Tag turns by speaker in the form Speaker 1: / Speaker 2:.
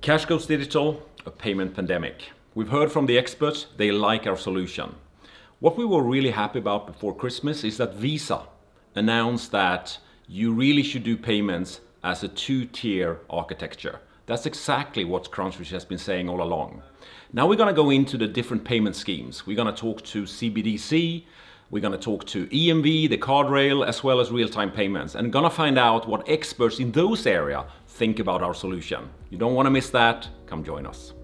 Speaker 1: Cash goes digital, a payment pandemic. We've heard from the experts, they like our solution. What we were really happy about before Christmas is that Visa announced that you really should do payments as a two-tier architecture. That's exactly what Crunchfish has been saying all along. Now we're going to go into the different payment schemes. We're going to talk to CBDC, we're going to talk to EMV, the card rail, as well as real-time payments, and going to find out what experts in those areas think about our solution. You don't want to miss that. Come join us.